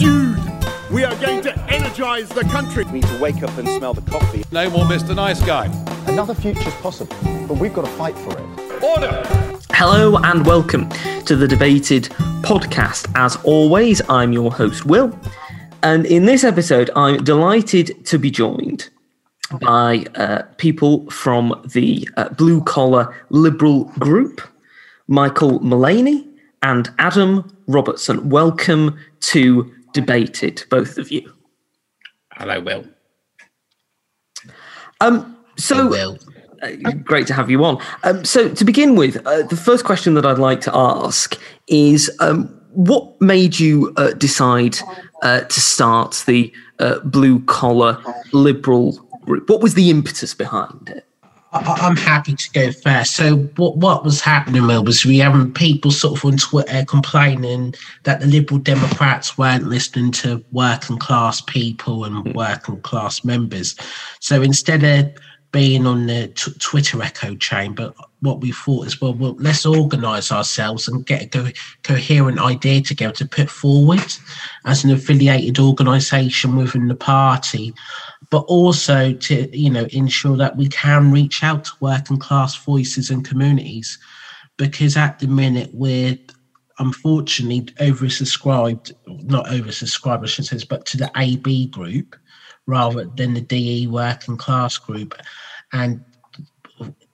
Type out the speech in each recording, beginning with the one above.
Dude, we are going to energize the country. We need to wake up and smell the coffee. No more Mr. Nice Guy. Another future's possible, but we've got to fight for it. Order! Hello and welcome to the Debated podcast. As always, I'm your host, Will. And in this episode, I'm delighted to be joined by uh, people from the uh, blue collar liberal group, Michael Mullaney and Adam Robertson. Welcome to Debated, both of you. Hello, Will. Um, so, Will. uh, great to have you on. Um, so, to begin with, uh, the first question that I'd like to ask is um, what made you uh, decide uh, to start the uh, blue collar liberal group? What was the impetus behind it? I- I'm happy to go first. So what what was happening, Will, was we having people sort of on Twitter complaining that the Liberal Democrats weren't listening to working class people and mm. working class members. So instead of being on the t- Twitter echo chamber, what we thought is, well, well let's organise ourselves and get a co- coherent idea together to put forward as an affiliated organisation within the party but also to you know ensure that we can reach out to working class voices and communities because at the minute we're unfortunately oversubscribed not oversubscribed i should say but to the ab group rather than the de working class group and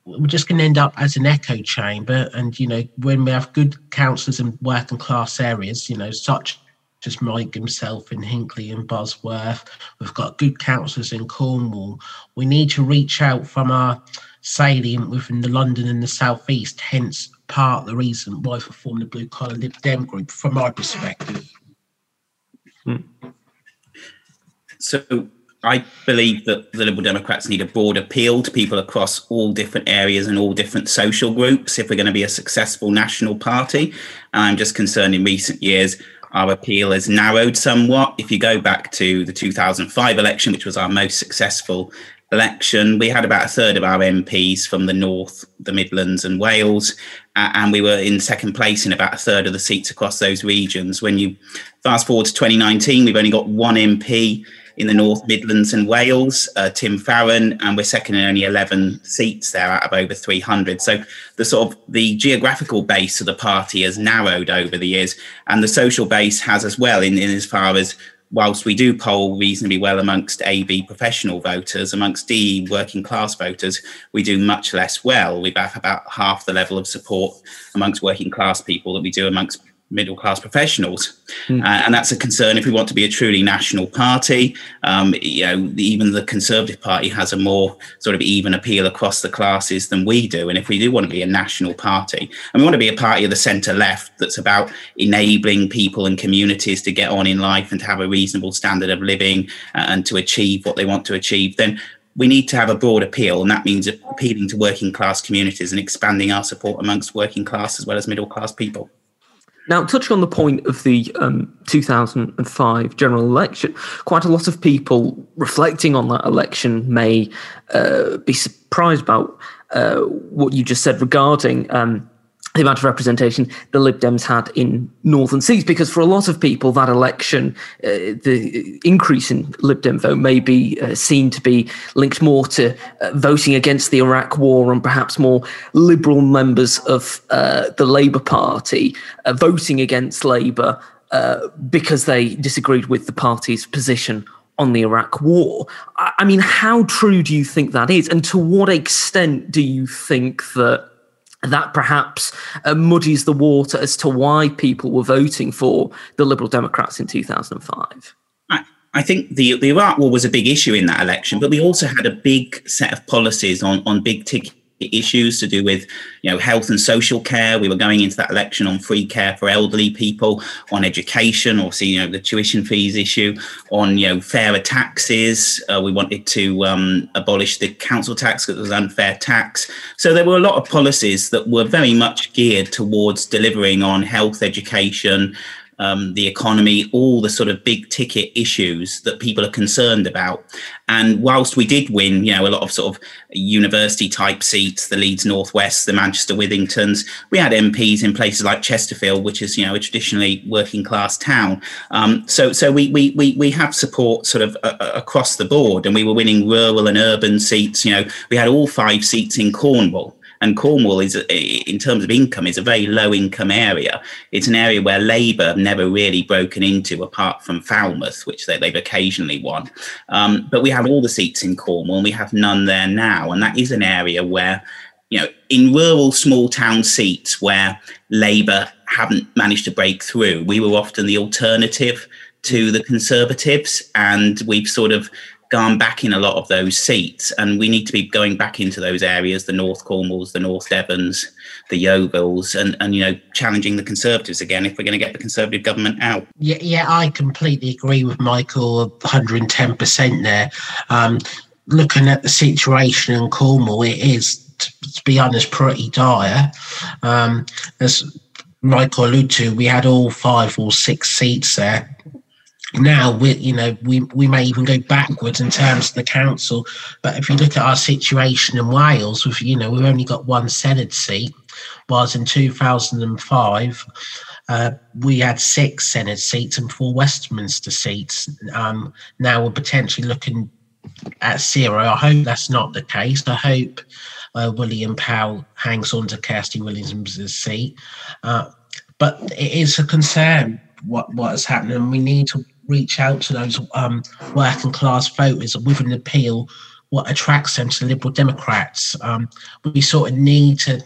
we're just going to end up as an echo chamber and you know when we have good councillors in working class areas you know such as Mike himself in Hinckley and Bosworth. We've got good councillors in Cornwall. We need to reach out from our salient within the London and the South East, hence part of the reason why we formed the Blue Collar Lib Dem group from my perspective. Hmm. So I believe that the Liberal Democrats need a broad appeal to people across all different areas and all different social groups if we're going to be a successful national party. And I'm just concerned in recent years our appeal has narrowed somewhat. If you go back to the 2005 election, which was our most successful election, we had about a third of our MPs from the North, the Midlands, and Wales, uh, and we were in second place in about a third of the seats across those regions. When you fast forward to 2019, we've only got one MP in the North Midlands and Wales, uh, Tim Farron, and we're second in only 11 seats there out of over 300. So the sort of the geographical base of the party has narrowed over the years, and the social base has as well, in, in as far as whilst we do poll reasonably well amongst AB professional voters, amongst D working class voters, we do much less well. We have about half the level of support amongst working class people that we do amongst middle class professionals, uh, and that's a concern if we want to be a truly national party. Um, you know, even the Conservative Party has a more sort of even appeal across the classes than we do. And if we do want to be a national party, and we want to be a party of the centre left that's about enabling people and communities to get on in life and to have a reasonable standard of living uh, and to achieve what they want to achieve, then we need to have a broad appeal, and that means appealing to working class communities and expanding our support amongst working class as well as middle class people. Now, touching on the point of the um, 2005 general election, quite a lot of people reflecting on that election may uh, be surprised about uh, what you just said regarding um, the amount of representation the Lib Dems had in northern seats, because for a lot of people, that election, uh, the increase in Lib Dem vote may be uh, seen to be linked more to uh, voting against the Iraq War and perhaps more liberal members of uh, the Labour Party uh, voting against Labour uh, because they disagreed with the party's position on the Iraq War. I, I mean, how true do you think that is, and to what extent do you think that? That perhaps uh, muddies the water as to why people were voting for the Liberal Democrats in 2005. I, I think the, the Iraq War was a big issue in that election, but we also had a big set of policies on, on big ticket issues to do with you know health and social care. We were going into that election on free care for elderly people on education or see you know the tuition fees issue on you know fairer taxes. Uh, we wanted to um, abolish the council tax because it was unfair tax. So there were a lot of policies that were very much geared towards delivering on health education um, the economy, all the sort of big ticket issues that people are concerned about. And whilst we did win, you know, a lot of sort of university type seats, the Leeds Northwest, the Manchester Withingtons, we had MPs in places like Chesterfield, which is, you know, a traditionally working class town. Um, so, so we, we, we, we have support sort of uh, across the board and we were winning rural and urban seats. You know, we had all five seats in Cornwall. And Cornwall is, in terms of income, is a very low income area. It's an area where Labour have never really broken into, apart from Falmouth, which they, have occasionally won. Um, but we have all the seats in Cornwall, and we have none there now. And that is an area where, you know, in rural small town seats where Labour haven't managed to break through, we were often the alternative to the Conservatives, and we've sort of gone back in a lot of those seats, and we need to be going back into those areas, the North Cornwalls, the North Devons, the Yeovils, and you know challenging the Conservatives again if we're going to get the Conservative government out. Yeah, yeah, I completely agree with Michael, 110 percent there. Um, looking at the situation in Cornwall, it is, to be honest, pretty dire. Um, as Michael alluded to, we had all five or six seats there now we you know we we may even go backwards in terms of the council. But if you look at our situation in wales with you know we've only got one Senedd seat whereas in 2005 uh, we had six Senedd seats and four westminster seats. Um, now we're potentially looking at zero. I hope that's not the case. I hope uh, william powell hangs on to kirsty williams' seat. Uh, but it is a concern what what is happening we need to reach out to those um, working class voters with an appeal what attracts them to the Liberal Democrats. Um, we sort of need to,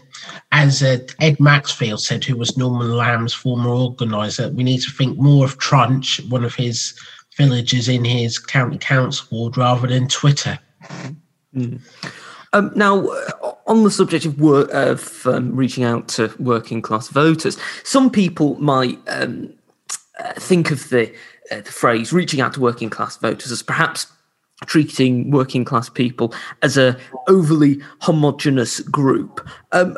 as uh, Ed Maxfield said, who was Norman Lamb's former organiser, we need to think more of Trunch, one of his villages in his county council ward, rather than Twitter. Mm. Um, now, on the subject of work, of um, reaching out to working class voters, some people might um, uh, think of the the phrase reaching out to working class voters as perhaps treating working class people as a overly homogenous group. Um,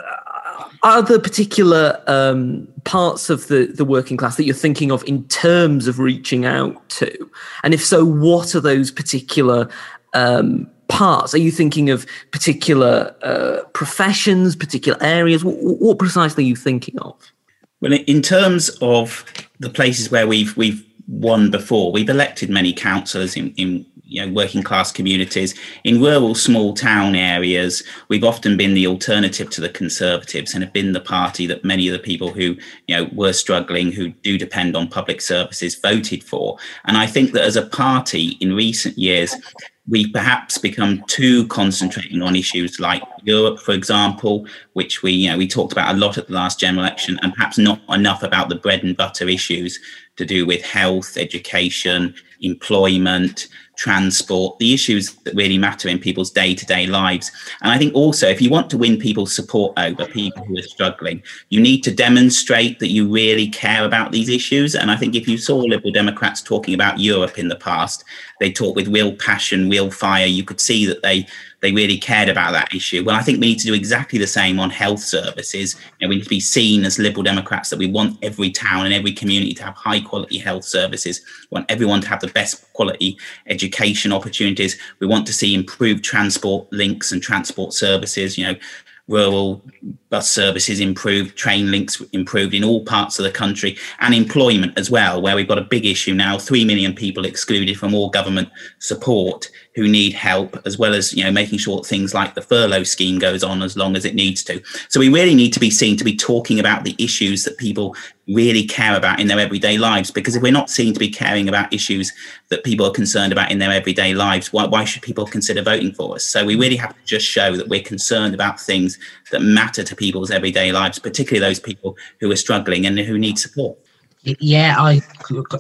are there particular um, parts of the, the working class that you're thinking of in terms of reaching out to? And if so, what are those particular um, parts? Are you thinking of particular uh, professions, particular areas? What, what precisely are you thinking of? Well, in terms of the places where we've we've won before. We've elected many councillors in, in you know, working class communities. In rural small town areas, we've often been the alternative to the Conservatives and have been the party that many of the people who you know were struggling, who do depend on public services, voted for. And I think that as a party in recent years, we perhaps become too concentrating on issues like Europe, for example, which we you know we talked about a lot at the last general election, and perhaps not enough about the bread and butter issues to do with health, education, employment, transport, the issues that really matter in people's day to day lives. And I think also, if you want to win people's support over people who are struggling, you need to demonstrate that you really care about these issues. And I think if you saw Liberal Democrats talking about Europe in the past, they talk with real passion, real fire. You could see that they they really cared about that issue. Well, I think we need to do exactly the same on health services. You know, we need to be seen as Liberal Democrats that we want every town and every community to have high quality health services. We want everyone to have the best quality education opportunities. We want to see improved transport links and transport services. You know, rural bus services improved, train links improved in all parts of the country, and employment as well, where we've got a big issue now 3 million people excluded from all government support who need help, as well as you know making sure things like the furlough scheme goes on as long as it needs to. So we really need to be seen to be talking about the issues that people really care about in their everyday lives. Because if we're not seen to be caring about issues that people are concerned about in their everyday lives, why, why should people consider voting for us? So we really have to just show that we're concerned about things that matter to people's everyday lives, particularly those people who are struggling and who need support. Yeah, I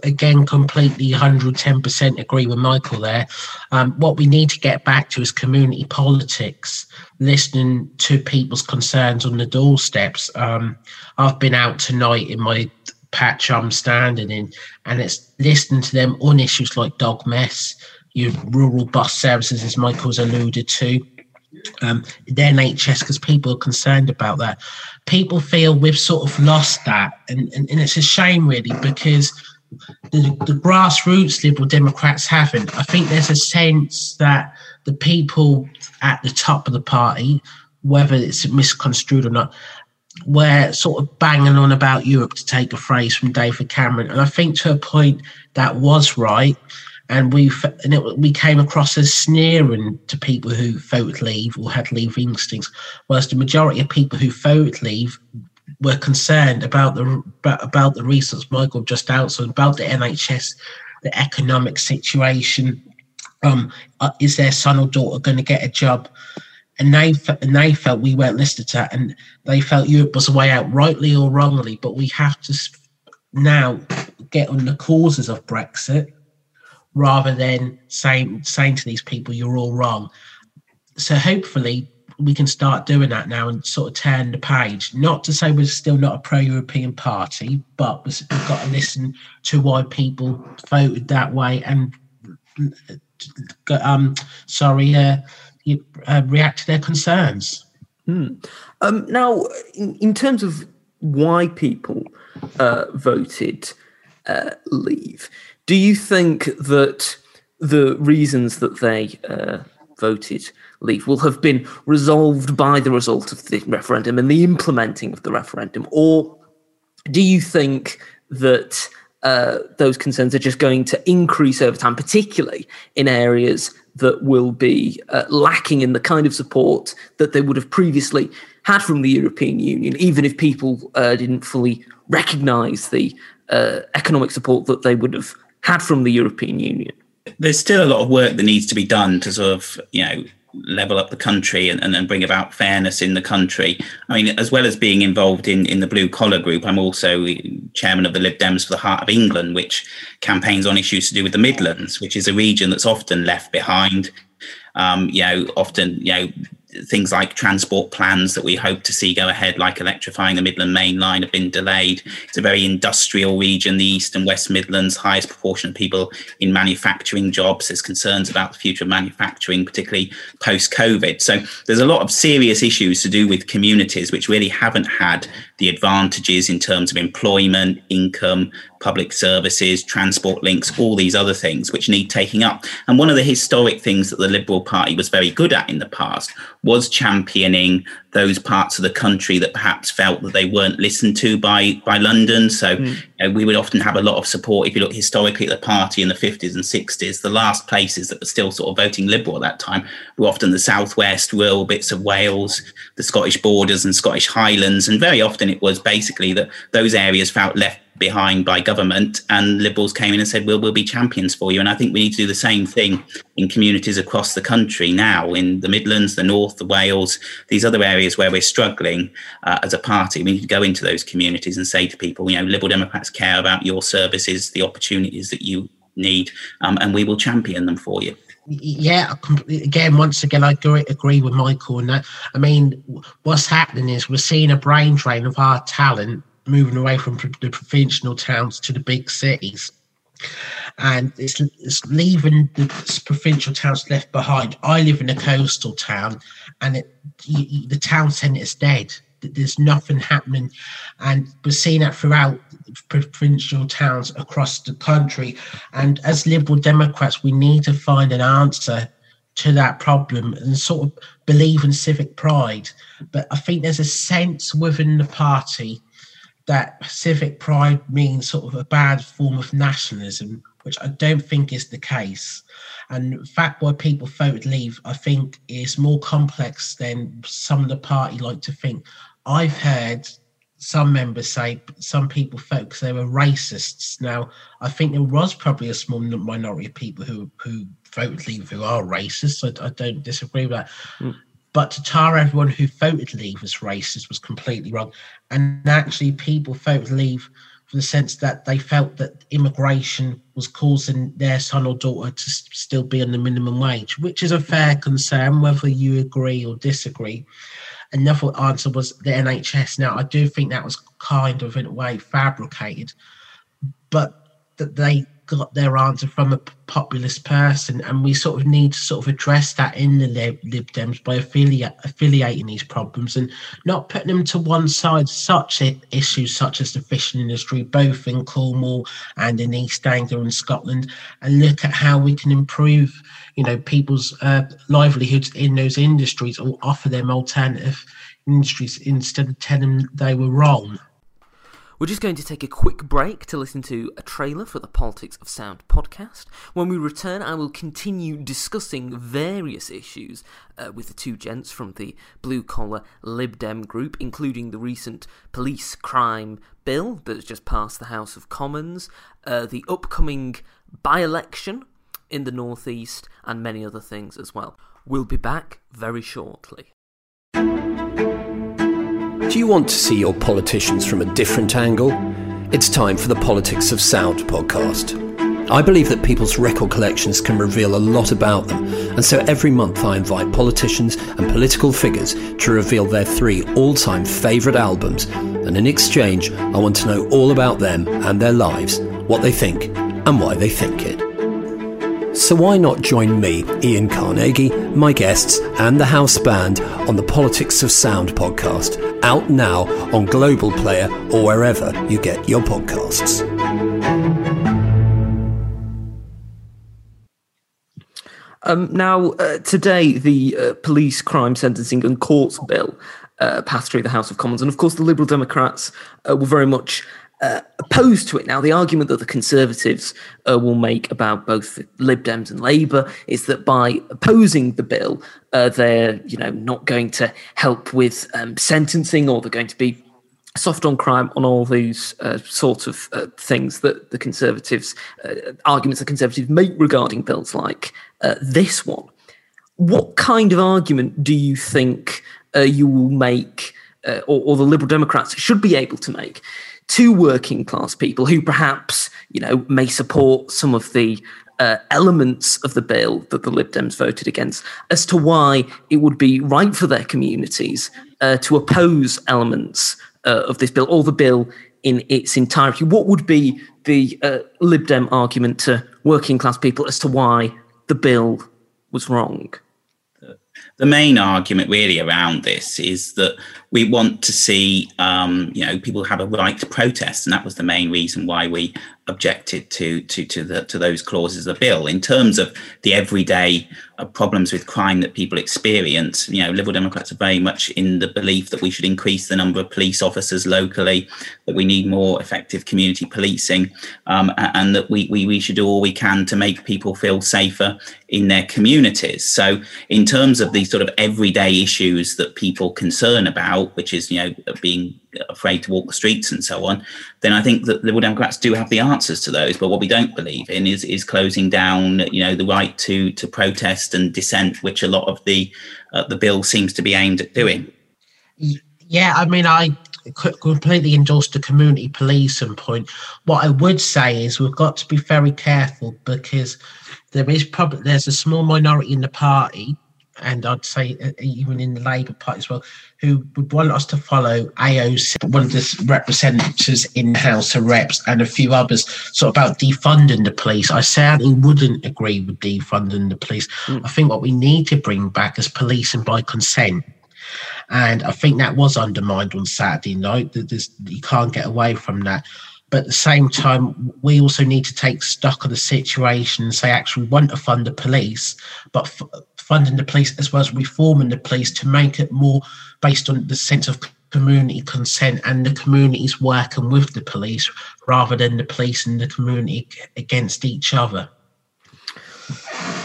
again completely 110% agree with Michael there. Um, what we need to get back to is community politics, listening to people's concerns on the doorsteps. Um, I've been out tonight in my patch I'm standing in, and it's listening to them on issues like dog mess, your rural bus services, as Michael's alluded to, um, the NHS because people are concerned about that. People feel we've sort of lost that, and, and, and it's a shame really because the, the grassroots Liberal Democrats haven't. I think there's a sense that the people at the top of the party, whether it's misconstrued or not, were sort of banging on about Europe to take a phrase from David Cameron. And I think to a point that was right. And we and it, we came across as sneering to people who voted leave or had leave instincts, whereas the majority of people who voted leave were concerned about the about the reasons Michael just outlined about the NHS, the economic situation. Um, uh, is their son or daughter going to get a job? And they and they felt we weren't listened to, that, and they felt Europe was a way out, rightly or wrongly. But we have to now get on the causes of Brexit rather than saying saying to these people you're all wrong. So hopefully we can start doing that now and sort of turn the page. Not to say we're still not a pro-European party, but we've got to listen to why people voted that way and um, sorry, uh, uh, react to their concerns. Hmm. Um, now, in, in, terms of why people uh, voted uh, leave, do you think that the reasons that they uh, voted leave will have been resolved by the result of the referendum and the implementing of the referendum? Or do you think that uh, those concerns are just going to increase over time, particularly in areas that will be uh, lacking in the kind of support that they would have previously had from the European Union, even if people uh, didn't fully recognize the uh, economic support that they would have had from the European Union? There's still a lot of work that needs to be done to sort of, you know, level up the country and, and, and bring about fairness in the country. I mean, as well as being involved in, in the blue collar group, I'm also chairman of the Lib Dems for the Heart of England, which campaigns on issues to do with the Midlands, which is a region that's often left behind. Um, you know, often, you know, things like transport plans that we hope to see go ahead, like electrifying the Midland Main Line, have been delayed. It's a very industrial region, the East and West Midlands, highest proportion of people in manufacturing jobs. There's concerns about the future of manufacturing, particularly post COVID. So there's a lot of serious issues to do with communities which really haven't had the advantages in terms of employment, income, public services, transport links, all these other things which need taking up. And one of the historic things that the Liberal Party was very good at in the past was championing those parts of the country that perhaps felt that they weren't listened to by by London. So mm. you know, we would often have a lot of support. If you look historically at the party in the 50s and 60s, the last places that were still sort of voting Liberal at that time were often the southwest, rural bits of Wales, the Scottish borders and Scottish Highlands, and very often it was basically that those areas felt left behind by government and liberals came in and said we'll, we'll be champions for you. And i think we need to do the same thing in communities across the country now in the midlands the north the wales these other areas where we're struggling uh, as a party. We need to go into those communities and say to people you know liberal democrats care about your services the opportunities that you need um, and we will champion them for you. Yeah, again, once again, I agree, agree with Michael on that. I mean, what's happening is we're seeing a brain drain of our talent moving away from the provincial towns to the big cities. And it's, it's leaving the provincial towns left behind. I live in a coastal town, and it, you, the town centre is dead. There's nothing happening, and we're seeing that throughout provincial towns across the country. And as Liberal Democrats, we need to find an answer to that problem and sort of believe in civic pride. But I think there's a sense within the party that civic pride means sort of a bad form of nationalism, which I don't think is the case. And the fact why people voted leave, I think, is more complex than some of the party like to think. I've heard some members say some people felt because they were racists. Now, I think there was probably a small minority of people who who voted leave who are racist. So I, I don't disagree with that. Mm. But to tar everyone who voted leave as racist was completely wrong. And actually, people voted leave for the sense that they felt that immigration was causing their son or daughter to still be on the minimum wage, which is a fair concern, whether you agree or disagree. Another answer was the NHS. Now, I do think that was kind of, in a way, fabricated. But that they got their answer from a populist person, and we sort of need to sort of address that in the Lib, Lib Dems by affiliate, affiliating these problems and not putting them to one side. Such issues such as the fishing industry, both in Cornwall and in East Anglia and Scotland, and look at how we can improve, you know, people's uh, livelihoods in those industries or offer them alternative industries instead of telling them they were wrong. We're just going to take a quick break to listen to a trailer for the Politics of Sound podcast. When we return, I will continue discussing various issues uh, with the two gents from the blue collar Lib Dem group, including the recent police crime bill that has just passed the House of Commons, uh, the upcoming by election in the Northeast, and many other things as well. We'll be back very shortly. Do you want to see your politicians from a different angle? It's time for the Politics of Sound podcast. I believe that people's record collections can reveal a lot about them, and so every month I invite politicians and political figures to reveal their three all time favourite albums, and in exchange, I want to know all about them and their lives, what they think, and why they think it. So why not join me, Ian Carnegie, my guests, and the house band on the Politics of Sound podcast, out now on Global Player or wherever you get your podcasts. Um, now, uh, today, the uh, Police Crime Sentencing and Courts Bill uh, passed through the House of Commons. And of course, the Liberal Democrats uh, were very much uh, opposed to it. Now, the argument that the Conservatives uh, will make about both Lib Dems and Labour is that by opposing the bill, uh, they're you know not going to help with um, sentencing, or they're going to be soft on crime on all these uh, sort of uh, things that the Conservatives uh, arguments the Conservatives make regarding bills like this one. What kind of argument do you think you will make, or, or the Liberal Democrats should be able to make? To working class people who perhaps you know may support some of the uh, elements of the bill that the Lib Dems voted against as to why it would be right for their communities uh, to oppose elements uh, of this bill or the bill in its entirety. What would be the uh, Lib Dem argument to working class people as to why the bill was wrong? The main argument really around this is that we want to see, um, you know, people have a right to protest, and that was the main reason why we objected to to to the to those clauses of the bill. In terms of the everyday uh, problems with crime that people experience, you know, Liberal Democrats are very much in the belief that we should increase the number of police officers locally, that we need more effective community policing, um, and that we, we we should do all we can to make people feel safer in their communities. So, in terms of these sort of everyday issues that people concern about which is you know being afraid to walk the streets and so on, then I think that Liberal Democrats do have the answers to those. But what we don't believe in is is closing down you know the right to to protest and dissent, which a lot of the uh, the bill seems to be aimed at doing. Yeah, I mean, I completely endorse the community policing point. What I would say is we've got to be very careful because there is probably there's a small minority in the party and I'd say uh, even in the Labour Party as well, who would want us to follow AOC, one of the representatives in the House of Reps, and a few others, sort of about defunding the police. I certainly wouldn't agree with defunding the police. Mm. I think what we need to bring back is policing by consent. And I think that was undermined on Saturday night. That you can't get away from that. But at the same time, we also need to take stock of the situation and say, actually, we want to fund the police, but f- funding the police as well as reforming the police to make it more based on the sense of community consent and the communities working with the police rather than the police and the community against each other.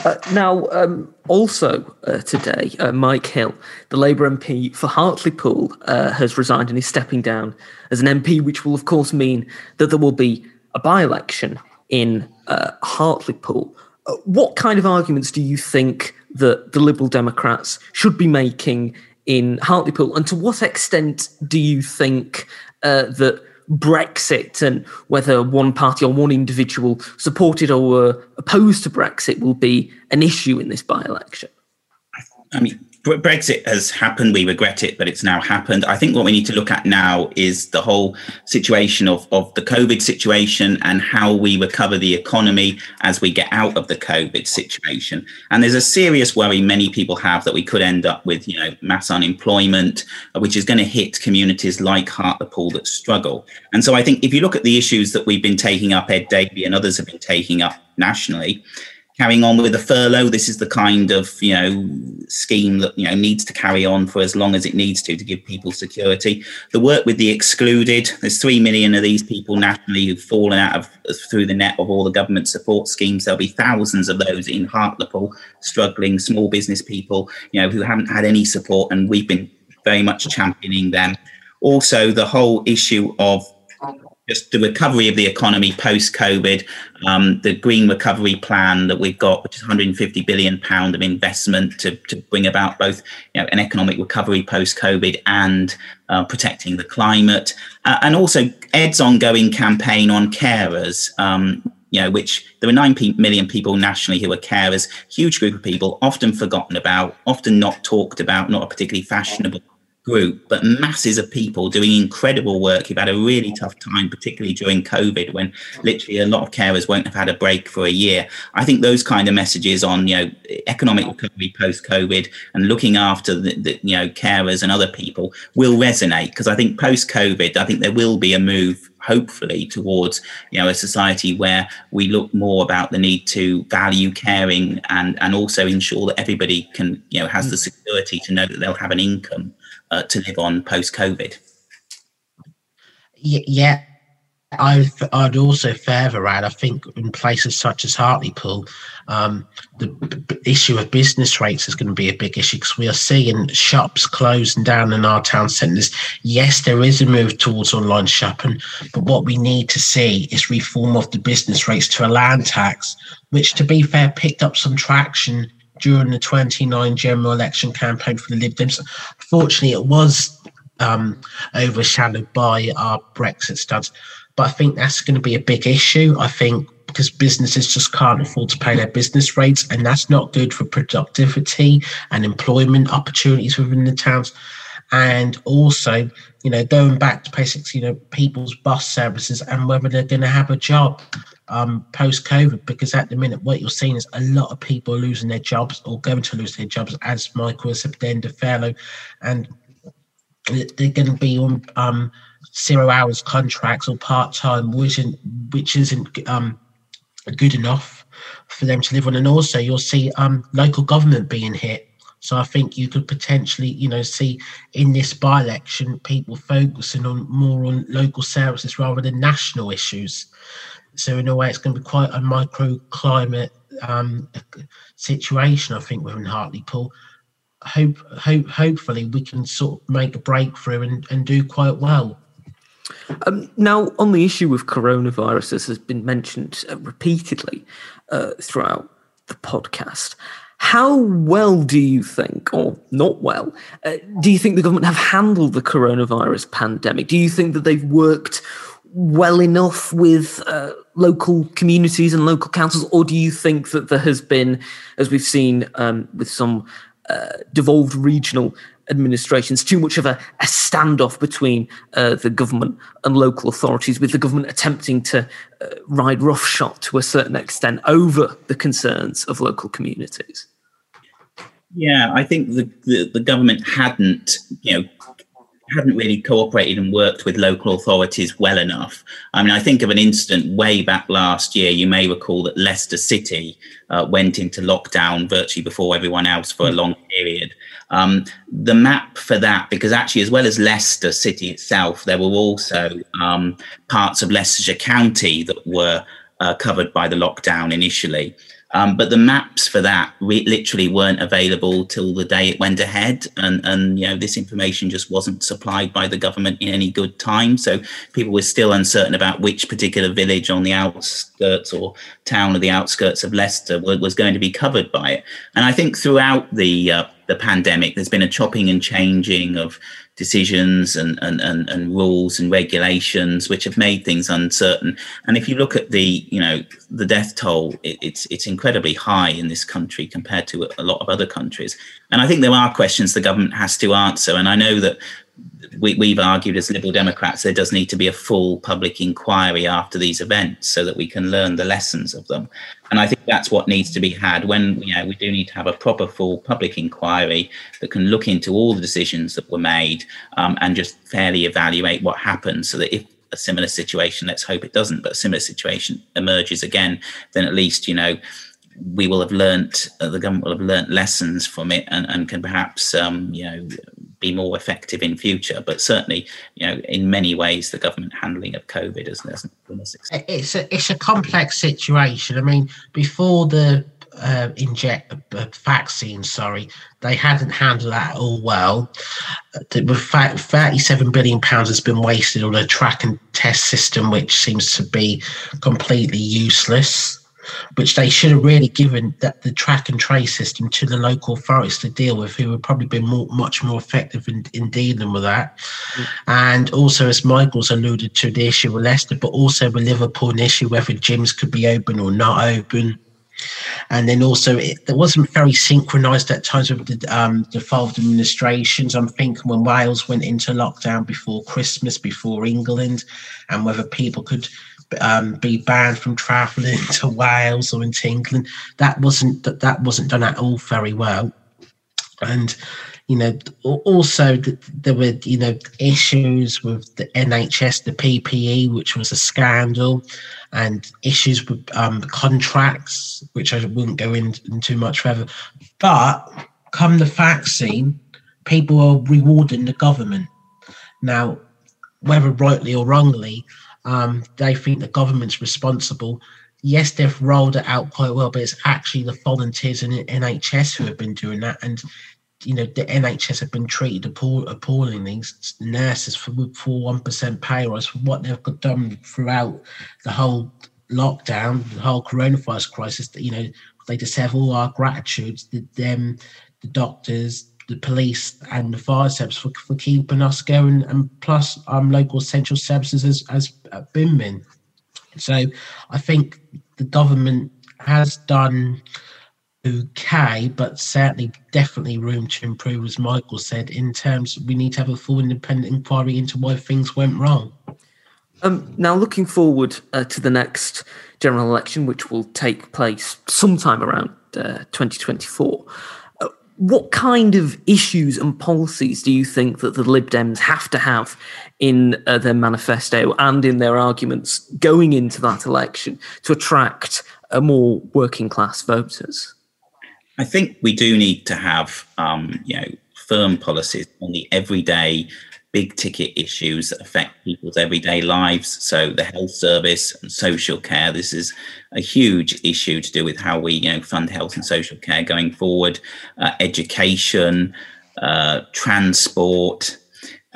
Uh, now, um, also uh, today, uh, Mike Hill, the Labour MP for Hartlepool, uh, has resigned and is stepping down as an MP, which will, of course, mean that there will be a by election in uh, Hartlepool. What kind of arguments do you think that the Liberal Democrats should be making in Hartlepool? And to what extent do you think uh, that Brexit and whether one party or one individual supported or were opposed to Brexit will be an issue in this by election? I mean, Brexit has happened. We regret it, but it's now happened. I think what we need to look at now is the whole situation of, of the COVID situation and how we recover the economy as we get out of the COVID situation. And there's a serious worry many people have that we could end up with, you know, mass unemployment, which is going to hit communities like Hartlepool that struggle. And so I think if you look at the issues that we've been taking up, Ed Davey and others have been taking up nationally, carrying on with the furlough. This is the kind of you know scheme that you know needs to carry on for as long as it needs to to give people security. The work with the excluded. There's three million of these people nationally who've fallen out of through the net of all the government support schemes. There'll be thousands of those in Hartlepool, struggling small business people, you know, who haven't had any support, and we've been very much championing them. Also, the whole issue of just the recovery of the economy post COVID, um, the green recovery plan that we've got, which is 150 billion pound of investment to, to bring about both you know, an economic recovery post COVID and uh, protecting the climate, uh, and also Ed's ongoing campaign on carers. Um, you know, which there are 9 million people nationally who are carers, huge group of people, often forgotten about, often not talked about, not a particularly fashionable group, but masses of people doing incredible work who've had a really tough time, particularly during COVID, when literally a lot of carers won't have had a break for a year. I think those kind of messages on you know economic recovery post COVID and looking after the, the, you know carers and other people will resonate because I think post COVID, I think there will be a move hopefully towards you know a society where we look more about the need to value caring and and also ensure that everybody can you know has mm. the security to know that they'll have an income uh, to live on post COVID. Yeah, I, I'd also further add, I think in places such as Hartlepool, um, the b- issue of business rates is going to be a big issue because we are seeing shops closing down in our town centres. Yes, there is a move towards online shopping, but what we need to see is reform of the business rates to a land tax, which, to be fair, picked up some traction during the 29 general election campaign for the Lib Dems. Fortunately, it was um, overshadowed by our Brexit studs. But I think that's going to be a big issue. I think because businesses just can't afford to pay their business rates, and that's not good for productivity and employment opportunities within the towns. And also, you know, going back to basics, you know, people's bus services and whether they're going to have a job um, post COVID, because at the minute, what you're seeing is a lot of people losing their jobs or going to lose their jobs, as Michael has said, the furlough, and they're going to be on um, zero hours contracts or part time, which isn't, which isn't um, good enough for them to live on. And also, you'll see um, local government being hit. So I think you could potentially, you know, see in this by-election people focusing on more on local services rather than national issues. So in a way, it's going to be quite a microclimate um, situation, I think, within Hartlepool. Hope, hope, hopefully, we can sort of make a breakthrough and, and do quite well. Um, now, on the issue of coronavirus, as has been mentioned uh, repeatedly uh, throughout the podcast, how well do you think, or not well, uh, do you think the government have handled the coronavirus pandemic? Do you think that they've worked well enough with uh, local communities and local councils, or do you think that there has been, as we've seen um, with some uh, devolved regional administrations, too much of a, a standoff between uh, the government and local authorities, with the government attempting to uh, ride roughshod to a certain extent over the concerns of local communities? Yeah, I think the, the, the government hadn't, you know, hadn't really cooperated and worked with local authorities well enough. I mean, I think of an incident way back last year. You may recall that Leicester City uh, went into lockdown virtually before everyone else for a long period. Um, the map for that, because actually, as well as Leicester City itself, there were also um, parts of Leicestershire County that were uh, covered by the lockdown initially. Um, but the maps for that re- literally weren't available till the day it went ahead, and and you know this information just wasn't supplied by the government in any good time. So people were still uncertain about which particular village on the outskirts or town or the outskirts of Leicester was, was going to be covered by it. And I think throughout the uh, the pandemic. There's been a chopping and changing of decisions and, and, and, and rules and regulations which have made things uncertain. And if you look at the, you know, the death toll, it, it's it's incredibly high in this country compared to a lot of other countries. And I think there are questions the government has to answer. And I know that we, we've argued as Liberal Democrats there does need to be a full public inquiry after these events so that we can learn the lessons of them. And I think that's what needs to be had when you know we do need to have a proper full public inquiry that can look into all the decisions that were made um, and just fairly evaluate what happened so that if a similar situation, let's hope it doesn't, but a similar situation emerges again, then at least, you know, we will have learnt, uh, the government will have learnt lessons from it and, and can perhaps, um, you know, be more effective in future. But certainly, you know, in many ways, the government handling of COVID has, been a success. It's a it's a complex situation. I mean, before the uh, inject uh, vaccine, sorry, they hadn't handled that all well. With fact, 37 billion pounds has been wasted on a track and test system, which seems to be completely useless which they should have really given that the track and trace system to the local authorities to deal with, who would probably been more, much more effective in, in dealing with that. Mm. And also, as Michael's alluded to, the issue with Leicester, but also with Liverpool, an issue whether gyms could be open or not open. And then also, it, it wasn't very synchronised at times with the um, failed administrations. I'm thinking when Wales went into lockdown before Christmas, before England, and whether people could um, be banned from travelling to Wales or into England. That wasn't that that wasn't done at all very well, and you know also there were you know issues with the NHS, the PPE, which was a scandal, and issues with um, contracts, which I wouldn't go into much further. But come the vaccine, people are rewarding the government now, whether rightly or wrongly um, they think the government's responsible. Yes, they've rolled it out quite well, but it's actually the volunteers in the NHS who have been doing that. And you know, the NHS have been treated appall- appallingly. Nurses for for one percent pay rise for what they've done throughout the whole lockdown, the whole coronavirus crisis. That you know, they deserve all our gratitude. The, them, the doctors, the police and the fire service for, for keeping us going, and plus um, local essential services as, as uh. So I think the government has done okay, but certainly definitely room to improve, as Michael said, in terms we need to have a full independent inquiry into why things went wrong. Um, now, looking forward uh, to the next general election, which will take place sometime around uh, 2024 what kind of issues and policies do you think that the Lib Dems have to have in uh, their manifesto and in their arguments going into that election to attract a more working class voters? I think we do need to have, um, you know, firm policies on the everyday big ticket issues that affect people's everyday lives. So the health service and social care, this is a huge issue to do with how we you know fund health and social care going forward. Uh, education, uh, transport.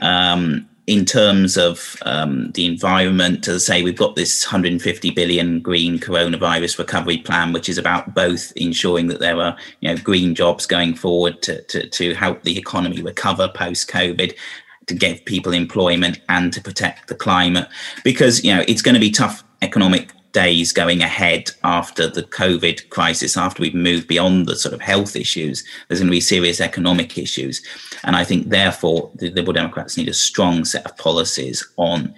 Um, in terms of um, the environment, I say, we've got this 150 billion green coronavirus recovery plan, which is about both ensuring that there are you know green jobs going forward to, to, to help the economy recover post COVID, to give people employment and to protect the climate. Because you know it's going to be tough economic days going ahead after the covid crisis after we've moved beyond the sort of health issues. There's going to be serious economic issues. And i think therefore the liberal democrats need a strong set of policies on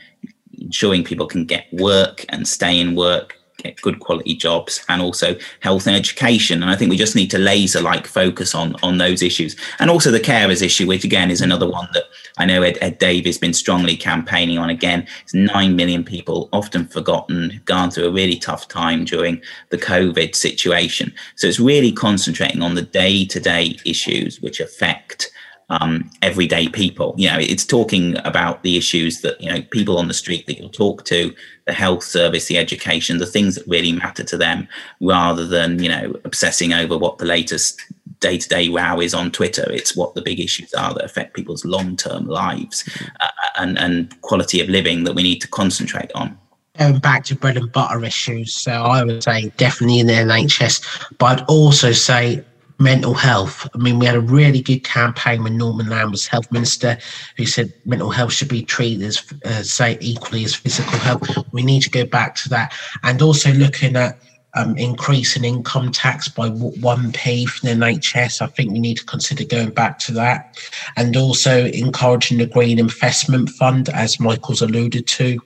ensuring people can get work and stay in work get good quality jobs and also health and education. And I think we just need to laser like focus on on those issues. And also the carers issue, which again is another one that I know Ed, Ed Davey has been strongly campaigning on. Again, it's nine million people, often forgotten, gone through a really tough time during the COVID situation. So it's really concentrating on the day to day issues which affect um, everyday people. You know, it's talking about the issues that you know people on the street that you'll talk to, the health service, the education, the things that really matter to them, rather than you know obsessing over what the latest day to day row is on Twitter. It's what the big issues are that affect people's long term lives uh, and and quality of living that we need to concentrate on going back to bread and butter issues. So I would say definitely in the NHS, but I'd also say mental health. I mean, we had a really good campaign when Norman Lamb was health minister, who said mental health should be treated as, uh, say, equally as physical health. We need to go back to that, and also looking at um, increasing income tax by 1p for the NHS. I think we need to consider going back to that. And also encouraging the Green Investment Fund, as Michael's alluded to.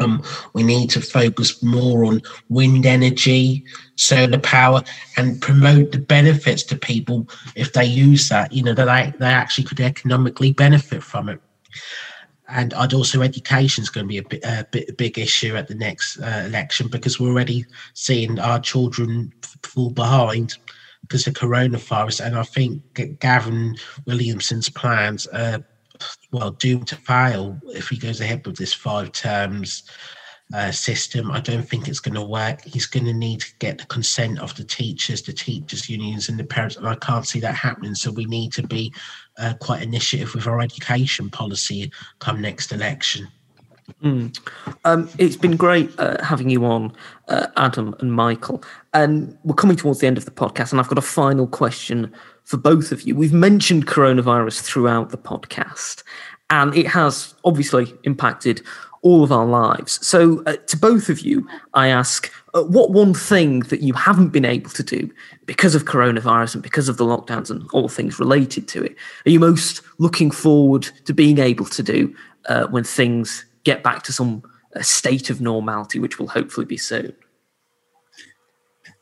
Um, we need to focus more on wind energy, solar power, and promote the benefits to people if they use that. You know that they, they actually could economically benefit from it. And I'd also education is going to be a bit, a bit big issue at the next uh, election because we're already seeing our children fall behind because of coronavirus. And I think Gavin Williamson's plans are well doomed to fail if he goes ahead with this five terms uh, system. I don't think it's going to work. He's going to need to get the consent of the teachers, the teachers' unions, and the parents, and I can't see that happening. So we need to be uh, quite initiative with our education policy come next election. Mm. Um, it's been great uh, having you on, uh, Adam and Michael. And we're coming towards the end of the podcast, and I've got a final question for both of you. We've mentioned coronavirus throughout the podcast, and it has obviously impacted all of our lives. So, uh, to both of you, I ask uh, what one thing that you haven't been able to do because of coronavirus and because of the lockdowns and all things related to it are you most looking forward to being able to do uh, when things get back to some uh, state of normality, which will hopefully be soon?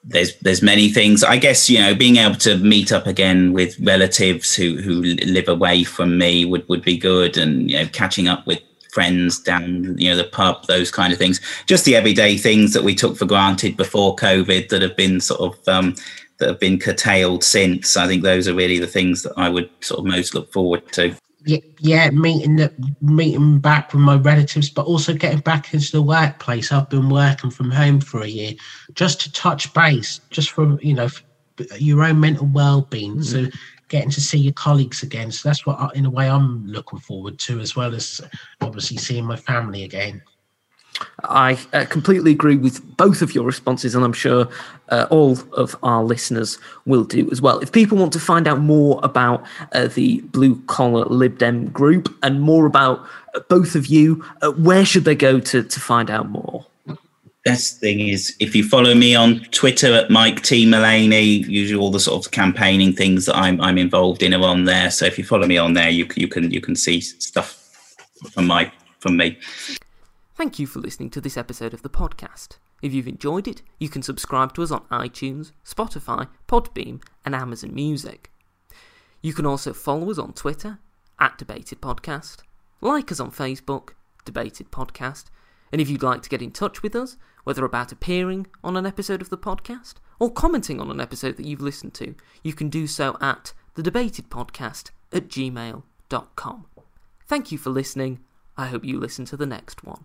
There's there's many things. I guess you know being able to meet up again with relatives who who live away from me would would be good, and you know catching up with friends down you know the pub those kind of things. Just the everyday things that we took for granted before covid that have been sort of um, that have been curtailed since. I think those are really the things that i would sort of most look forward to yeah, yeah meeting the, meeting back with my relatives but also getting back into the workplace i've been working from home for a year just to touch base just for you know your own mental well-being mm-hmm. so getting to see your colleagues again. So that's what, in a way, I'm looking forward to, as well as obviously seeing my family again. I uh, completely agree with both of your responses, and I'm sure uh, all of our listeners will do as well. If people want to find out more about uh, the Blue Collar Lib Dem group and more about uh, both of you, uh, where should they go to, to find out more? best thing is if you follow me on Twitter at Mike T Mullaney, usually all the sort of campaigning things that I'm I'm involved in are on there. So if you follow me on there, you you can you can see stuff from my from me. Thank you for listening to this episode of the podcast. If you've enjoyed it, you can subscribe to us on iTunes, Spotify, Podbean, and Amazon Music. You can also follow us on Twitter at Debated Podcast, like us on Facebook, Debated Podcast, and if you'd like to get in touch with us, whether about appearing on an episode of the podcast or commenting on an episode that you've listened to, you can do so at thedebatedpodcast at gmail.com. Thank you for listening. I hope you listen to the next one.